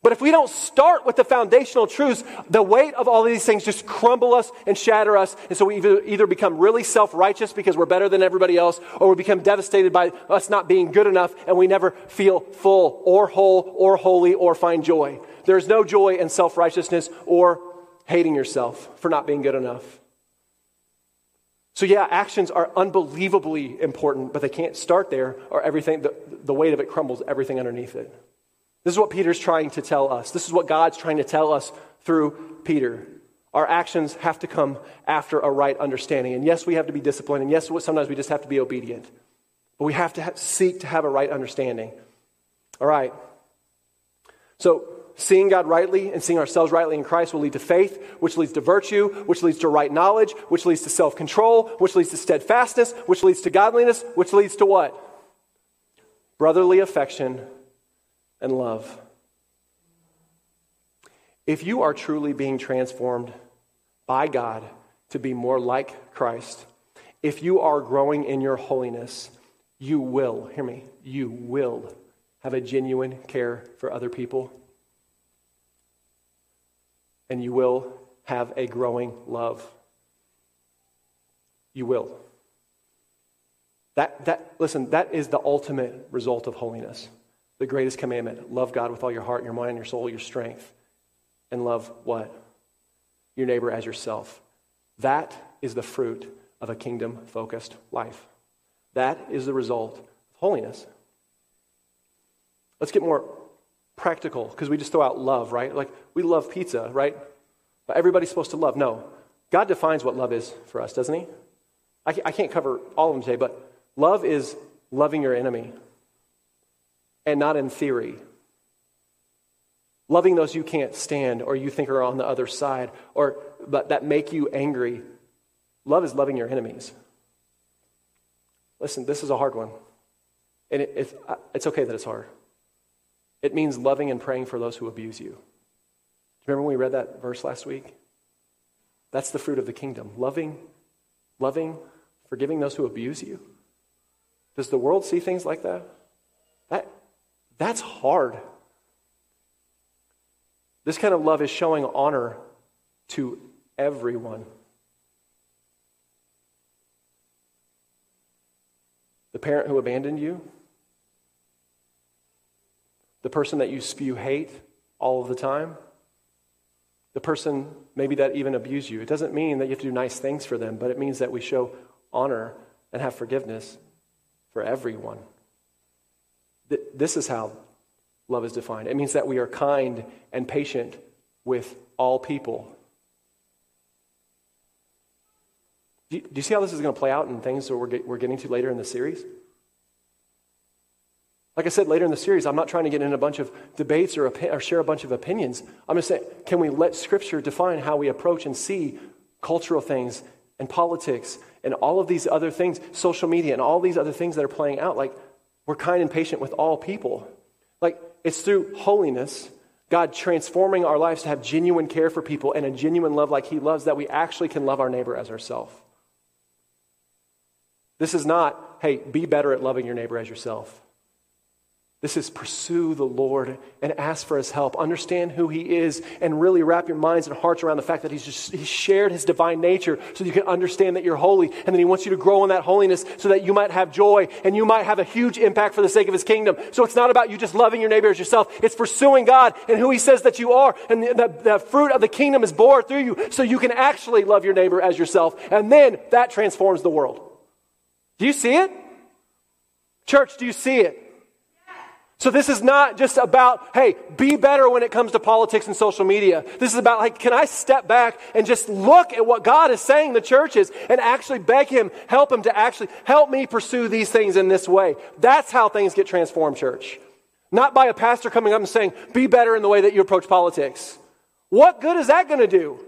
But if we don't start with the foundational truths, the weight of all these things just crumble us and shatter us. And so we either, become really self righteous because we're better than everybody else, or we become devastated by us not being good enough and we never feel full or whole or holy or find joy. There's no joy in self righteousness or hating yourself for not being good enough. So, yeah, actions are unbelievably important, but they can't start there, or everything, the, the weight of it crumbles everything underneath it. This is what Peter's trying to tell us. This is what God's trying to tell us through Peter. Our actions have to come after a right understanding. And yes, we have to be disciplined. And yes, sometimes we just have to be obedient. But we have to seek to have a right understanding. All right. So, seeing God rightly and seeing ourselves rightly in Christ will lead to faith, which leads to virtue, which leads to right knowledge, which leads to self control, which leads to steadfastness, which leads to godliness, which leads to what? Brotherly affection and love. If you are truly being transformed by God to be more like Christ, if you are growing in your holiness, you will, hear me, you will have a genuine care for other people. And you will have a growing love. You will. That, that, listen, that is the ultimate result of holiness the greatest commandment love God with all your heart, your mind, your soul, your strength. And love what? Your neighbor as yourself. That is the fruit of a kingdom focused life. That is the result of holiness. Let's get more practical because we just throw out love, right? Like we love pizza, right? But everybody's supposed to love. No. God defines what love is for us, doesn't He? I can't cover all of them today, but love is loving your enemy and not in theory. Loving those you can't stand or you think are on the other side or but that make you angry. Love is loving your enemies. Listen, this is a hard one. And it, it, uh, it's okay that it's hard. It means loving and praying for those who abuse you. Remember when we read that verse last week? That's the fruit of the kingdom. Loving, loving, forgiving those who abuse you. Does the world see things like? That that's hard. This kind of love is showing honor to everyone. The parent who abandoned you, the person that you spew hate all of the time, the person maybe that even abused you. It doesn't mean that you have to do nice things for them, but it means that we show honor and have forgiveness for everyone. This is how love is defined. It means that we are kind and patient with all people. Do you, do you see how this is going to play out in things that we're, get, we're getting to later in the series? Like I said later in the series, I'm not trying to get in a bunch of debates or, or share a bunch of opinions. I'm just saying, can we let Scripture define how we approach and see cultural things and politics and all of these other things, social media and all these other things that are playing out? Like, we're kind and patient with all people. Like, it's through holiness God transforming our lives to have genuine care for people and a genuine love like He loves, that we actually can love our neighbor as ourselves. This is not, hey, be better at loving your neighbor as yourself. This is pursue the Lord and ask for his help. Understand who he is and really wrap your minds and hearts around the fact that he's just he shared his divine nature so you can understand that you're holy and then he wants you to grow in that holiness so that you might have joy and you might have a huge impact for the sake of his kingdom. So it's not about you just loving your neighbor as yourself. It's pursuing God and who he says that you are and the, the, fruit of the kingdom is born through you so you can actually love your neighbor as yourself and then that transforms the world. Do you see it? Church, do you see it? So this is not just about, hey, be better when it comes to politics and social media. This is about, like, can I step back and just look at what God is saying the church is and actually beg Him, help Him to actually help me pursue these things in this way. That's how things get transformed, church. Not by a pastor coming up and saying, be better in the way that you approach politics. What good is that going to do?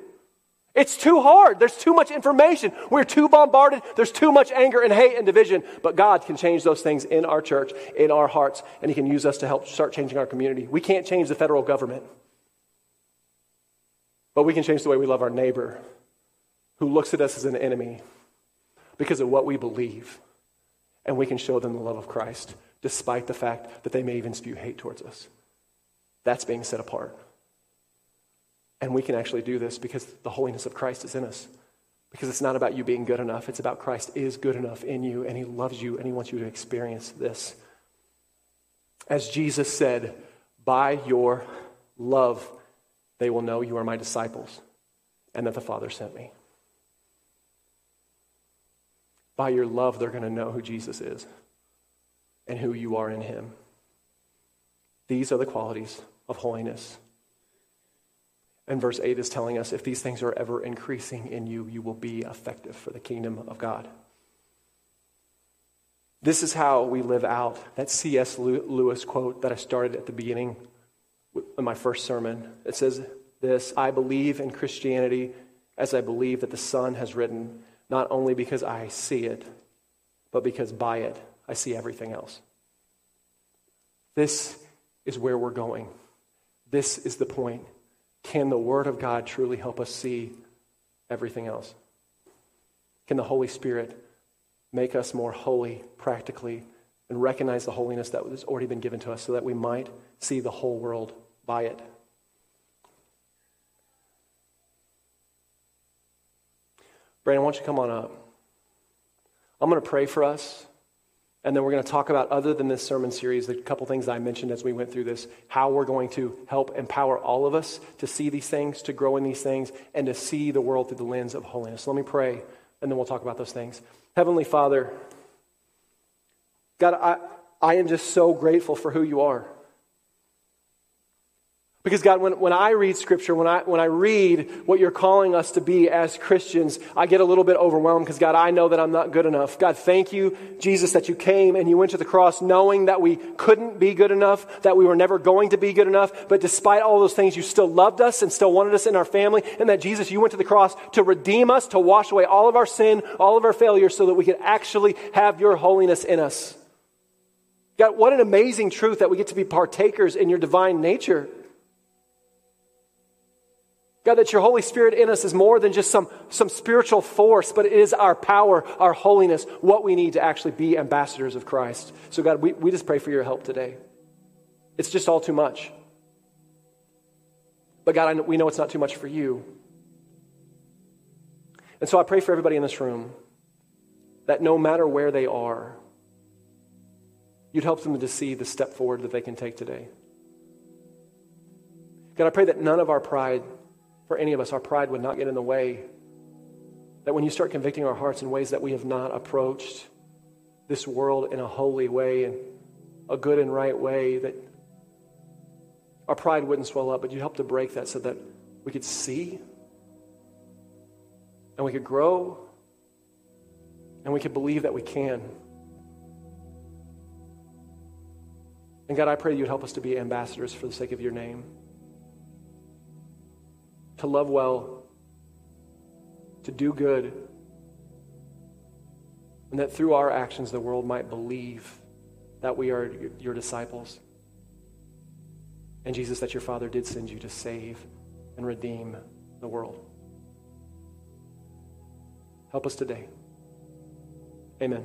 It's too hard. There's too much information. We're too bombarded. There's too much anger and hate and division. But God can change those things in our church, in our hearts, and He can use us to help start changing our community. We can't change the federal government, but we can change the way we love our neighbor who looks at us as an enemy because of what we believe. And we can show them the love of Christ despite the fact that they may even spew hate towards us. That's being set apart. And we can actually do this because the holiness of Christ is in us. Because it's not about you being good enough, it's about Christ is good enough in you, and He loves you, and He wants you to experience this. As Jesus said, by your love, they will know you are my disciples and that the Father sent me. By your love, they're going to know who Jesus is and who you are in Him. These are the qualities of holiness and verse 8 is telling us if these things are ever increasing in you, you will be effective for the kingdom of God. This is how we live out that C.S. Lewis quote that I started at the beginning of my first sermon. It says this I believe in Christianity as I believe that the sun has written, not only because I see it, but because by it I see everything else. This is where we're going. This is the point. Can the Word of God truly help us see everything else? Can the Holy Spirit make us more holy practically and recognize the holiness that has already been given to us so that we might see the whole world by it? Brandon, why don't you come on up? I'm going to pray for us. And then we're going to talk about, other than this sermon series, the couple things I mentioned as we went through this, how we're going to help empower all of us to see these things, to grow in these things, and to see the world through the lens of holiness. Let me pray, and then we'll talk about those things. Heavenly Father, God, I, I am just so grateful for who you are. Because, God, when, when I read Scripture, when I, when I read what you're calling us to be as Christians, I get a little bit overwhelmed because, God, I know that I'm not good enough. God, thank you, Jesus, that you came and you went to the cross knowing that we couldn't be good enough, that we were never going to be good enough. But despite all those things, you still loved us and still wanted us in our family. And that, Jesus, you went to the cross to redeem us, to wash away all of our sin, all of our failures, so that we could actually have your holiness in us. God, what an amazing truth that we get to be partakers in your divine nature. God, that your Holy Spirit in us is more than just some, some spiritual force, but it is our power, our holiness, what we need to actually be ambassadors of Christ. So, God, we, we just pray for your help today. It's just all too much. But, God, know, we know it's not too much for you. And so I pray for everybody in this room that no matter where they are, you'd help them to see the step forward that they can take today. God, I pray that none of our pride for any of us, our pride would not get in the way. That when you start convicting our hearts in ways that we have not approached this world in a holy way and a good and right way, that our pride wouldn't swell up, but you help to break that so that we could see and we could grow and we could believe that we can. And God, I pray you'd help us to be ambassadors for the sake of your name to love well, to do good, and that through our actions the world might believe that we are your disciples. And Jesus, that your Father did send you to save and redeem the world. Help us today. Amen.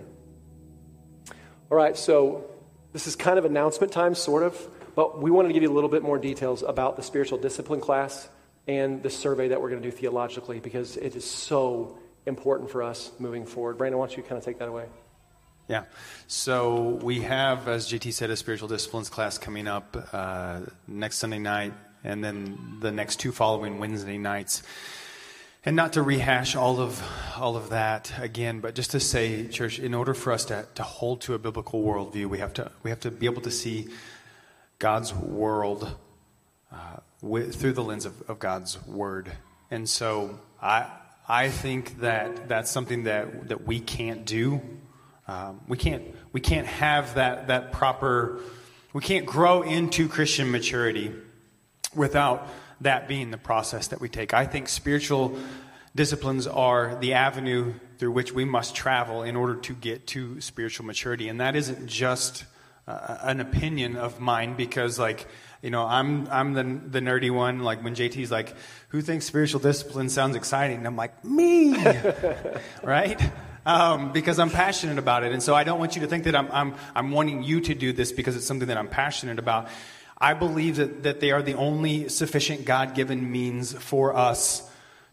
All right, so this is kind of announcement time, sort of, but we wanted to give you a little bit more details about the spiritual discipline class and the survey that we're going to do theologically because it is so important for us moving forward. Brandon, why don't you kind of take that away? Yeah. So we have, as JT said, a spiritual disciplines class coming up uh, next Sunday night, and then the next two following Wednesday nights. And not to rehash all of all of that again, but just to say, church, in order for us to, to hold to a biblical worldview, we have to we have to be able to see God's world uh, with, through the lens of, of God's word. And so I I think that that's something that that we can't do. Um, we can't we can't have that that proper. We can't grow into Christian maturity without that being the process that we take. I think spiritual disciplines are the avenue through which we must travel in order to get to spiritual maturity. And that isn't just uh, an opinion of mine because, like, you know, I'm, I'm the, the nerdy one. Like, when JT's like, who thinks spiritual discipline sounds exciting? And I'm like, me, right? Um, because I'm passionate about it. And so I don't want you to think that I'm, I'm, I'm wanting you to do this because it's something that I'm passionate about. I believe that, that they are the only sufficient God given means for us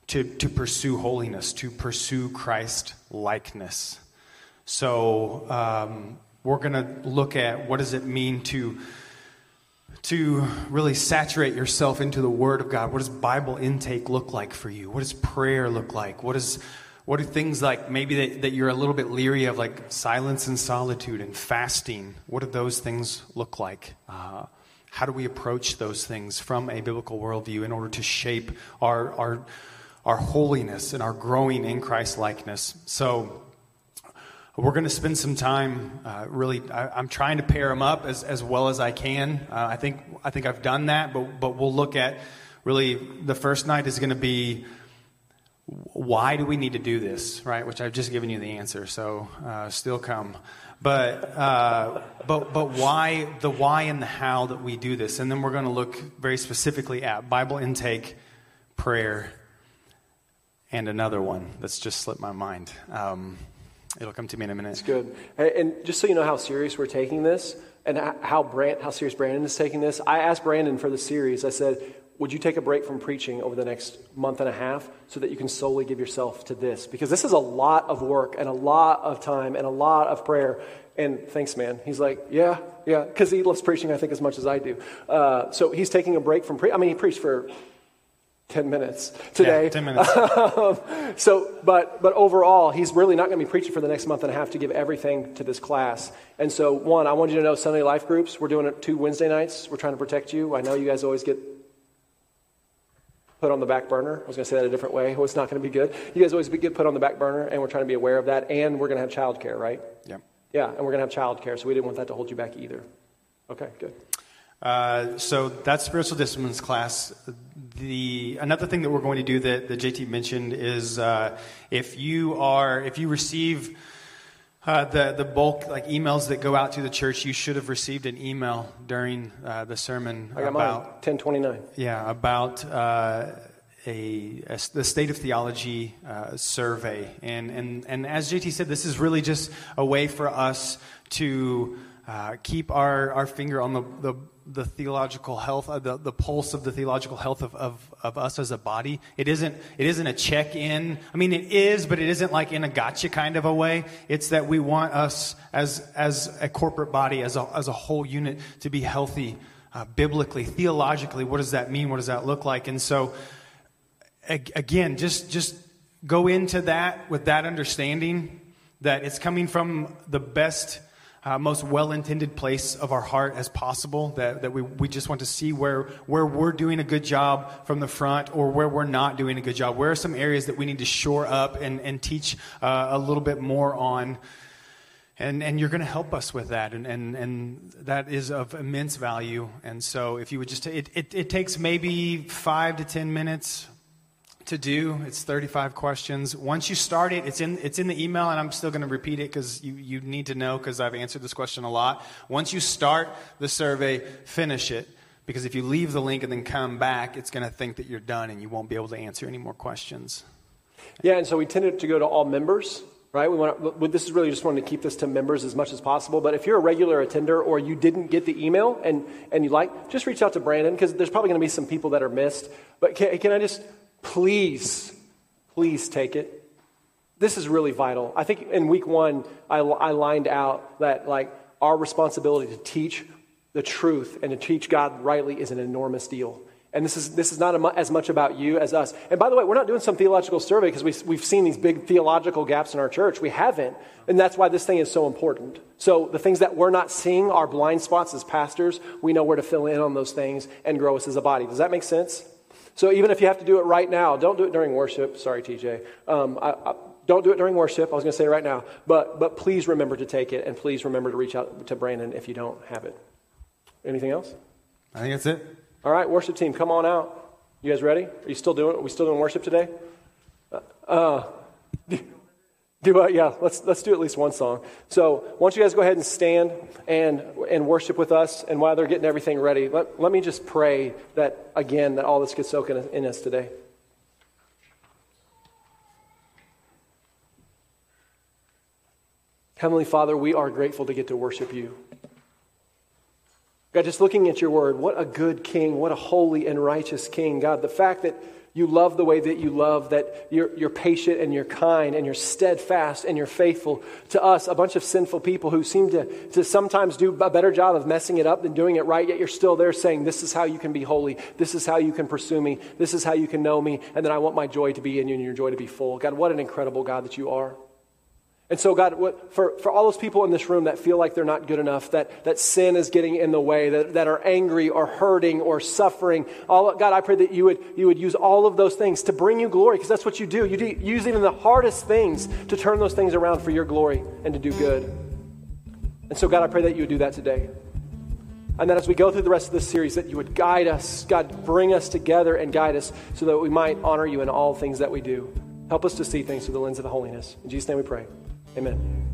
to, to pursue holiness, to pursue Christ likeness. So um, we're going to look at what does it mean to to really saturate yourself into the Word of God. What does Bible intake look like for you? What does prayer look like? What is what are things like maybe that, that you're a little bit leery of, like silence and solitude and fasting? What do those things look like? Uh, how do we approach those things from a biblical worldview in order to shape our, our, our holiness and our growing in Christ likeness? So, we're going to spend some time uh, really I, am trying to pair them up as, as well as i can uh, i think i think i've done that but, but we'll look at really the first night is going to be why do we need to do this right which i've just given you the answer so uh, still come but, uh, but, but why, the why and the how that we do this. And then we're going to look very specifically at Bible intake, prayer, and another one that's just slipped my mind. Um, it'll come to me in a minute. It's good. And just so you know how serious we're taking this and how, Brand, how serious Brandon is taking this, I asked Brandon for the series, I said, would you take a break from preaching over the next month and a half so that you can solely give yourself to this? Because this is a lot of work and a lot of time and a lot of prayer. And thanks, man. He's like, yeah, yeah, because he loves preaching, I think, as much as I do. Uh, so he's taking a break from preaching. I mean, he preached for 10 minutes today. Yeah, 10 minutes. Um, so, but, but overall, he's really not going to be preaching for the next month and a half to give everything to this class. And so, one, I want you to know Sunday Life groups, we're doing it two Wednesday nights. We're trying to protect you. I know you guys always get put on the back burner. I was going to say that a different way. Oh, it's not going to be good. You guys always get put on the back burner, and we're trying to be aware of that. And we're going to have childcare, right? Yeah. Yeah, and we're going to have childcare, so we didn't want that to hold you back either. Okay, good. Uh, so that's spiritual disciplines class. The another thing that we're going to do that, that JT mentioned is uh, if you are if you receive uh, the the bulk like emails that go out to the church, you should have received an email during uh, the sermon I got about ten twenty nine. Yeah, about uh, a, a, the state of theology uh, survey, and and and as JT said, this is really just a way for us to uh, keep our, our finger on the, the the theological health, uh, the, the pulse of the theological health of, of, of us as a body. It isn't, it isn't a check in. I mean, it is, but it isn't like in a gotcha kind of a way. It's that we want us as, as a corporate body, as a, as a whole unit, to be healthy uh, biblically, theologically. What does that mean? What does that look like? And so, again, just, just go into that with that understanding that it's coming from the best uh, most well intended place of our heart as possible. That, that we, we just want to see where, where we're doing a good job from the front or where we're not doing a good job. Where are some areas that we need to shore up and, and teach uh, a little bit more on? And, and you're going to help us with that. And, and, and that is of immense value. And so if you would just, it, it, it takes maybe five to 10 minutes to do. It's 35 questions. Once you start it, it's in, it's in the email, and I'm still going to repeat it because you, you need to know because I've answered this question a lot. Once you start the survey, finish it Because if you leave the link and then come back, it's going to think that you're done and you won't be able to answer any more questions. Yeah, and so we tended to go to all members, right? We want to, this is really just wanting to keep this to members as much as possible. But if you're a regular attender or you didn't get the email and, and you like, just reach out to Brandon because there's probably going to be some people that are missed. But can, can I just please, please take it? This is really vital. I think in week one, I, I lined out that like our responsibility to teach the truth and to teach God rightly is an enormous deal. And this is, this is not as much about you as us. And by the way, we're not doing some theological survey because we, we've seen these big theological gaps in our church. We haven't. And that's why this thing is so important. So the things that we're not seeing, our blind spots as pastors, we know where to fill in on those things and grow us as a body. Does that make sense? So even if you have to do it right now, don't do it during worship. Sorry, TJ. Um, I, I, don't do it during worship. I was going to say right now. But, but please remember to take it. And please remember to reach out to Brandon if you don't have it. Anything else? I think that's it. All right, worship team, come on out. You guys ready? Are you still doing? Are we still doing worship today? Uh, uh do yeah. Let's let's do at least one song. So why don't you guys go ahead and stand and and worship with us? And while they're getting everything ready, let, let me just pray that again that all this gets soaked in us today. Heavenly Father, we are grateful to get to worship you. God, just looking at your word, what a good king, what a holy and righteous king. God, the fact that you love the way that you love, that you're, you're patient and you're kind and you're steadfast and you're faithful to us, a bunch of sinful people who seem to, to sometimes do a better job of messing it up than doing it right, yet you're still there saying, This is how you can be holy. This is how you can pursue me. This is how you can know me. And then I want my joy to be in you and your joy to be full. God, what an incredible God that you are. And so, God, for, for all those people in this room that feel like they're not good enough, that, that sin is getting in the way, that, that are angry or hurting or suffering, all, God, I pray that you would, you would use all of those things to bring you glory, because that's what you do. You do, use even the hardest things to turn those things around for your glory and to do good. And so, God, I pray that you would do that today. And that as we go through the rest of this series, that you would guide us, God, bring us together and guide us so that we might honor you in all things that we do. Help us to see things through the lens of holiness. In Jesus' name we pray. Amen.